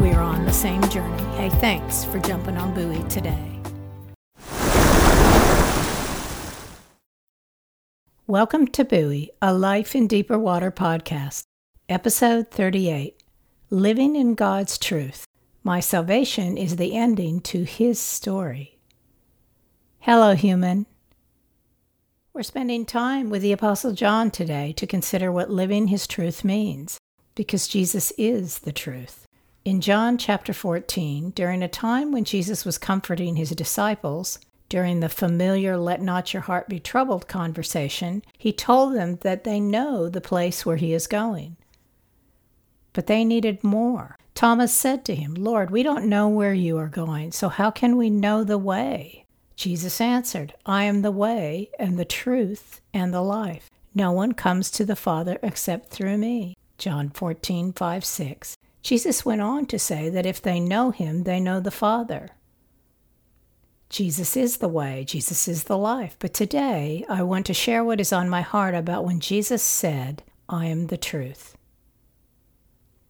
we are on the same journey. Hey, thanks for jumping on Buoy today. Welcome to Buoy, a Life in Deeper Water podcast, episode 38 Living in God's Truth. My salvation is the ending to His story. Hello, human. We're spending time with the Apostle John today to consider what living His truth means, because Jesus is the truth. In John chapter 14, during a time when Jesus was comforting his disciples, during the familiar let not your heart be troubled conversation, he told them that they know the place where he is going. But they needed more. Thomas said to him, Lord, we don't know where you are going, so how can we know the way? Jesus answered, I am the way and the truth and the life. No one comes to the Father except through me. John 14, 5, 6. Jesus went on to say that if they know him, they know the Father. Jesus is the way, Jesus is the life. But today, I want to share what is on my heart about when Jesus said, I am the truth.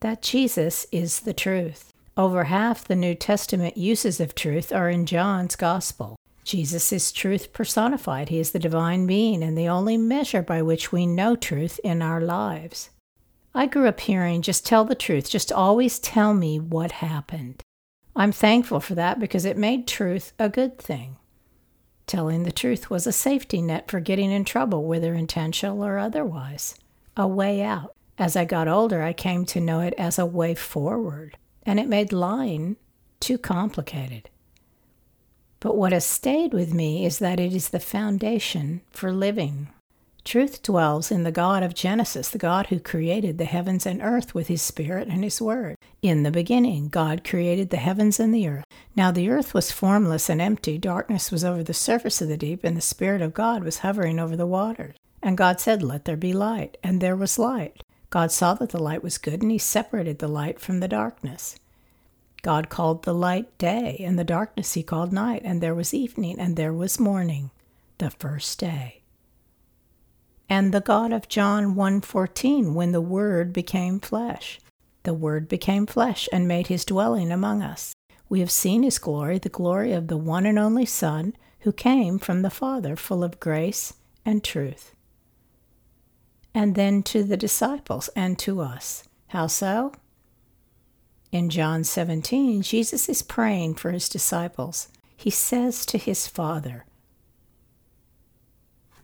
That Jesus is the truth. Over half the New Testament uses of truth are in John's Gospel. Jesus is truth personified. He is the divine being and the only measure by which we know truth in our lives. I grew up hearing just tell the truth, just always tell me what happened. I'm thankful for that because it made truth a good thing. Telling the truth was a safety net for getting in trouble, whether intentional or otherwise, a way out. As I got older, I came to know it as a way forward, and it made lying too complicated. But what has stayed with me is that it is the foundation for living. Truth dwells in the God of Genesis, the God who created the heavens and earth with his Spirit and his Word. In the beginning, God created the heavens and the earth. Now the earth was formless and empty, darkness was over the surface of the deep, and the Spirit of God was hovering over the waters. And God said, Let there be light. And there was light. God saw that the light was good, and he separated the light from the darkness. God called the light day, and the darkness he called night, and there was evening, and there was morning, the first day and the God of John 1:14 when the word became flesh. The word became flesh and made his dwelling among us. We have seen his glory, the glory of the one and only Son who came from the Father, full of grace and truth. And then to the disciples and to us. How so? In John 17, Jesus is praying for his disciples. He says to his Father,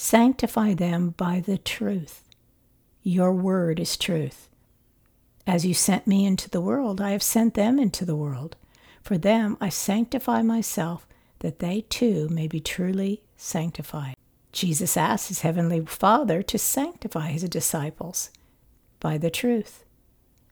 Sanctify them by the truth. Your word is truth. As you sent me into the world, I have sent them into the world. For them I sanctify myself, that they too may be truly sanctified. Jesus asked his heavenly Father to sanctify his disciples by the truth.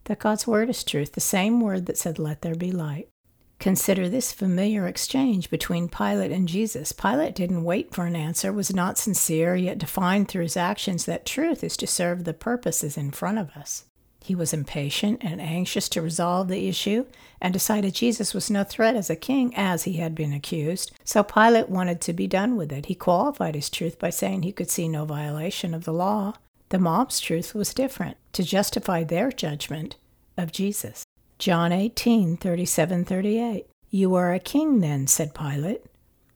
That God's word is truth, the same word that said, Let there be light. Consider this familiar exchange between Pilate and Jesus. Pilate didn't wait for an answer, was not sincere, yet defined through his actions that truth is to serve the purposes in front of us. He was impatient and anxious to resolve the issue and decided Jesus was no threat as a king as he had been accused. So Pilate wanted to be done with it. He qualified his truth by saying he could see no violation of the law. The mob's truth was different to justify their judgment of Jesus. John 18, 37, 38. You are a king then, said Pilate.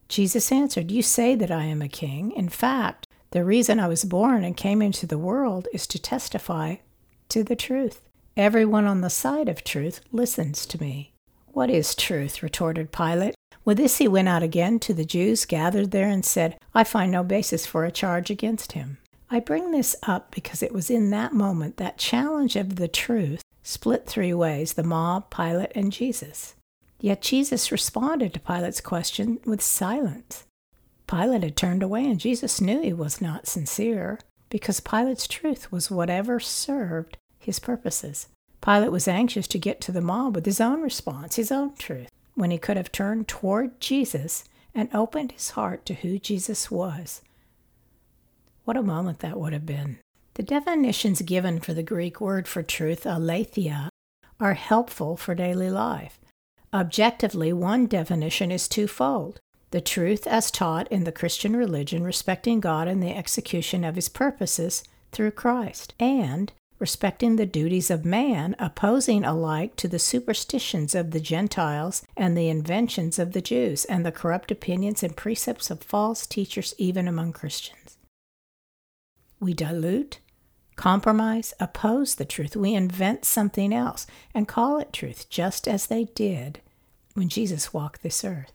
Jesus answered, You say that I am a king. In fact, the reason I was born and came into the world is to testify to the truth. Everyone on the side of truth listens to me. What is truth? retorted Pilate. With this he went out again to the Jews gathered there and said, I find no basis for a charge against him. I bring this up because it was in that moment that challenge of the truth split three ways the mob, Pilate, and Jesus. Yet Jesus responded to Pilate's question with silence. Pilate had turned away, and Jesus knew he was not sincere because Pilate's truth was whatever served his purposes. Pilate was anxious to get to the mob with his own response, his own truth, when he could have turned toward Jesus and opened his heart to who Jesus was. What a moment that would have been. The definitions given for the Greek word for truth, aletheia, are helpful for daily life. Objectively, one definition is twofold the truth as taught in the Christian religion respecting God and the execution of his purposes through Christ, and respecting the duties of man, opposing alike to the superstitions of the Gentiles and the inventions of the Jews, and the corrupt opinions and precepts of false teachers even among Christians. We dilute, compromise, oppose the truth. We invent something else and call it truth, just as they did when Jesus walked this earth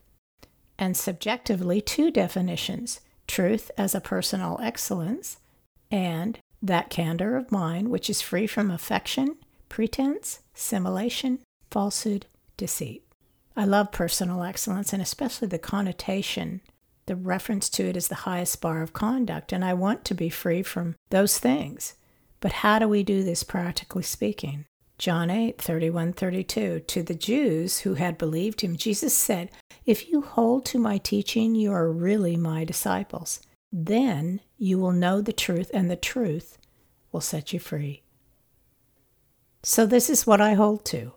and subjectively two definitions truth as a personal excellence, and that candor of mind which is free from affection, pretense, simulation, falsehood, deceit. I love personal excellence and especially the connotation, the reference to it as the highest bar of conduct, and I want to be free from those things. But how do we do this practically speaking? John 8, 31, 32. To the Jews who had believed him, Jesus said, If you hold to my teaching, you are really my disciples. Then you will know the truth, and the truth will set you free. So, this is what I hold to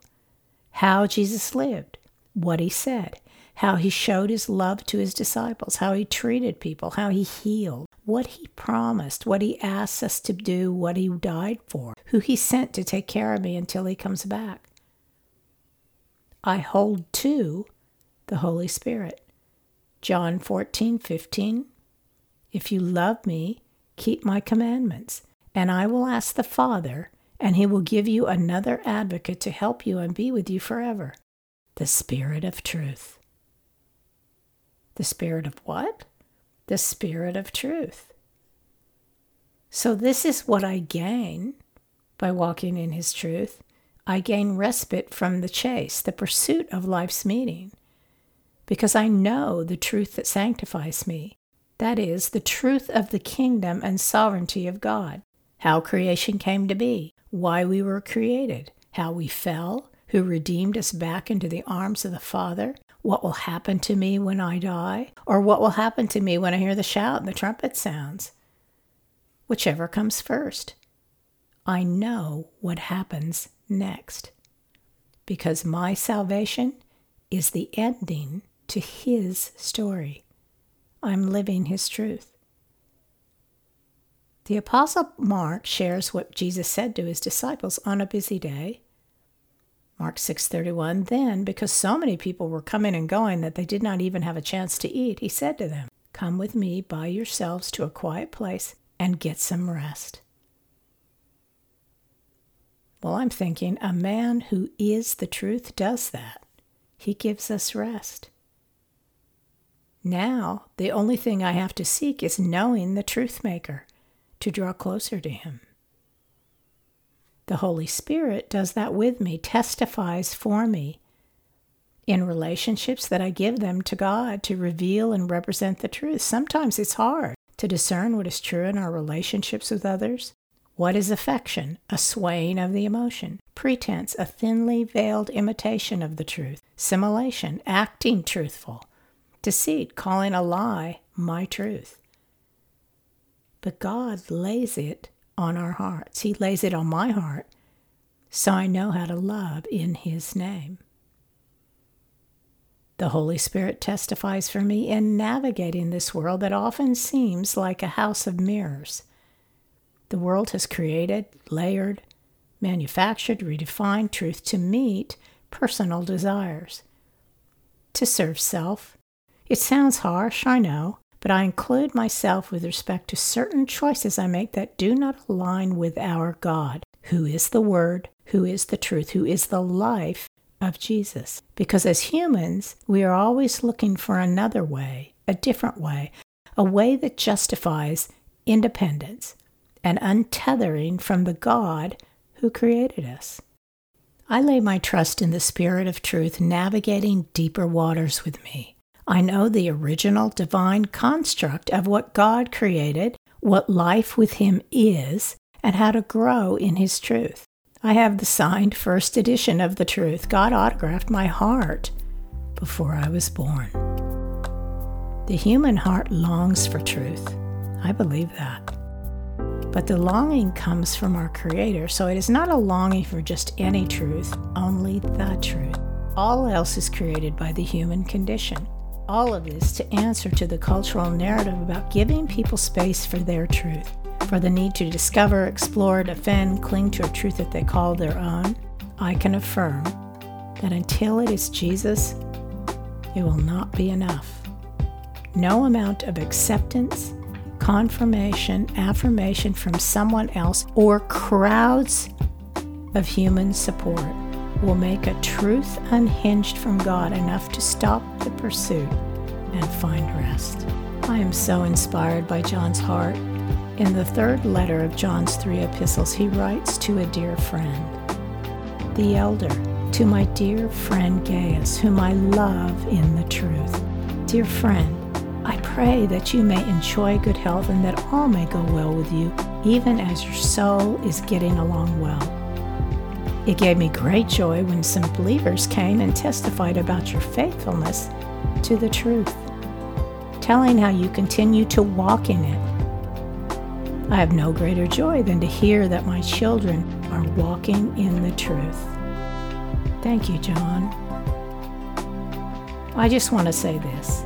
how Jesus lived, what he said, how he showed his love to his disciples, how he treated people, how he healed, what he promised, what he asks us to do, what he died for, who he sent to take care of me until he comes back. I hold to the Holy Spirit. John 14, 15. If you love me, keep my commandments, and I will ask the Father, and he will give you another advocate to help you and be with you forever the Spirit of truth. The Spirit of what? the Spirit of truth. So, this is what I gain by walking in His truth. I gain respite from the chase, the pursuit of life's meaning, because I know the truth that sanctifies me. That is, the truth of the kingdom and sovereignty of God, how creation came to be, why we were created, how we fell, who redeemed us back into the arms of the Father, what will happen to me when I die, or what will happen to me when I hear the shout and the trumpet sounds. Whichever comes first. I know what happens next because my salvation is the ending to His story. I'm living His truth. The Apostle Mark shares what Jesus said to his disciples on a busy day Mark 6:31 Then because so many people were coming and going that they did not even have a chance to eat he said to them Come with me by yourselves to a quiet place and get some rest. Well, I'm thinking a man who is the truth does that. He gives us rest. Now, the only thing I have to seek is knowing the truth maker to draw closer to him. The Holy Spirit does that with me, testifies for me in relationships that I give them to God to reveal and represent the truth. Sometimes it's hard to discern what is true in our relationships with others. What is affection? A swaying of the emotion. Pretense, a thinly veiled imitation of the truth. Simulation, acting truthful. Deceit, calling a lie my truth. But God lays it on our hearts. He lays it on my heart so I know how to love in His name. The Holy Spirit testifies for me in navigating this world that often seems like a house of mirrors. The world has created, layered, manufactured, redefined truth to meet personal desires, to serve self. It sounds harsh, I know, but I include myself with respect to certain choices I make that do not align with our God, who is the Word, who is the truth, who is the life, of Jesus. Because as humans, we are always looking for another way, a different way, a way that justifies independence and untethering from the God who created us. I lay my trust in the Spirit of truth navigating deeper waters with me. I know the original divine construct of what God created, what life with Him is, and how to grow in His truth. I have the signed first edition of The Truth. God autographed my heart before I was born. The human heart longs for truth. I believe that. But the longing comes from our Creator, so it is not a longing for just any truth, only the truth. All else is created by the human condition. All of this to answer to the cultural narrative about giving people space for their truth for the need to discover, explore, defend, cling to a truth that they call their own, I can affirm that until it is Jesus, it will not be enough. No amount of acceptance, confirmation, affirmation from someone else, or crowds of human support will make a truth unhinged from God enough to stop the pursuit and find rest. I am so inspired by John's heart in the third letter of John's three epistles, he writes to a dear friend, the elder, to my dear friend Gaius, whom I love in the truth. Dear friend, I pray that you may enjoy good health and that all may go well with you, even as your soul is getting along well. It gave me great joy when some believers came and testified about your faithfulness to the truth, telling how you continue to walk in it I have no greater joy than to hear that my children are walking in the truth. Thank you, John. I just want to say this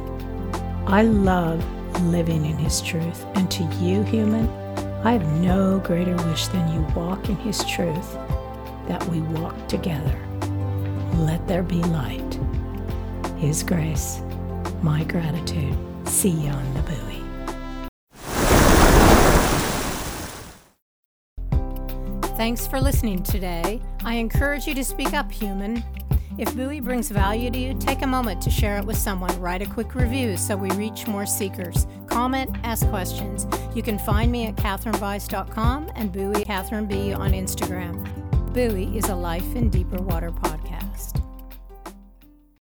I love living in His truth, and to you, human, I have no greater wish than you walk in His truth, that we walk together. Let there be light. His grace, my gratitude. See you on the buoy. Thanks for listening today. I encourage you to speak up, human. If Buoy brings value to you, take a moment to share it with someone. Write a quick review so we reach more seekers. Comment, ask questions. You can find me at kathrynbise.com and Buoy Kathryn B on Instagram. Buoy is a Life in Deeper Water podcast.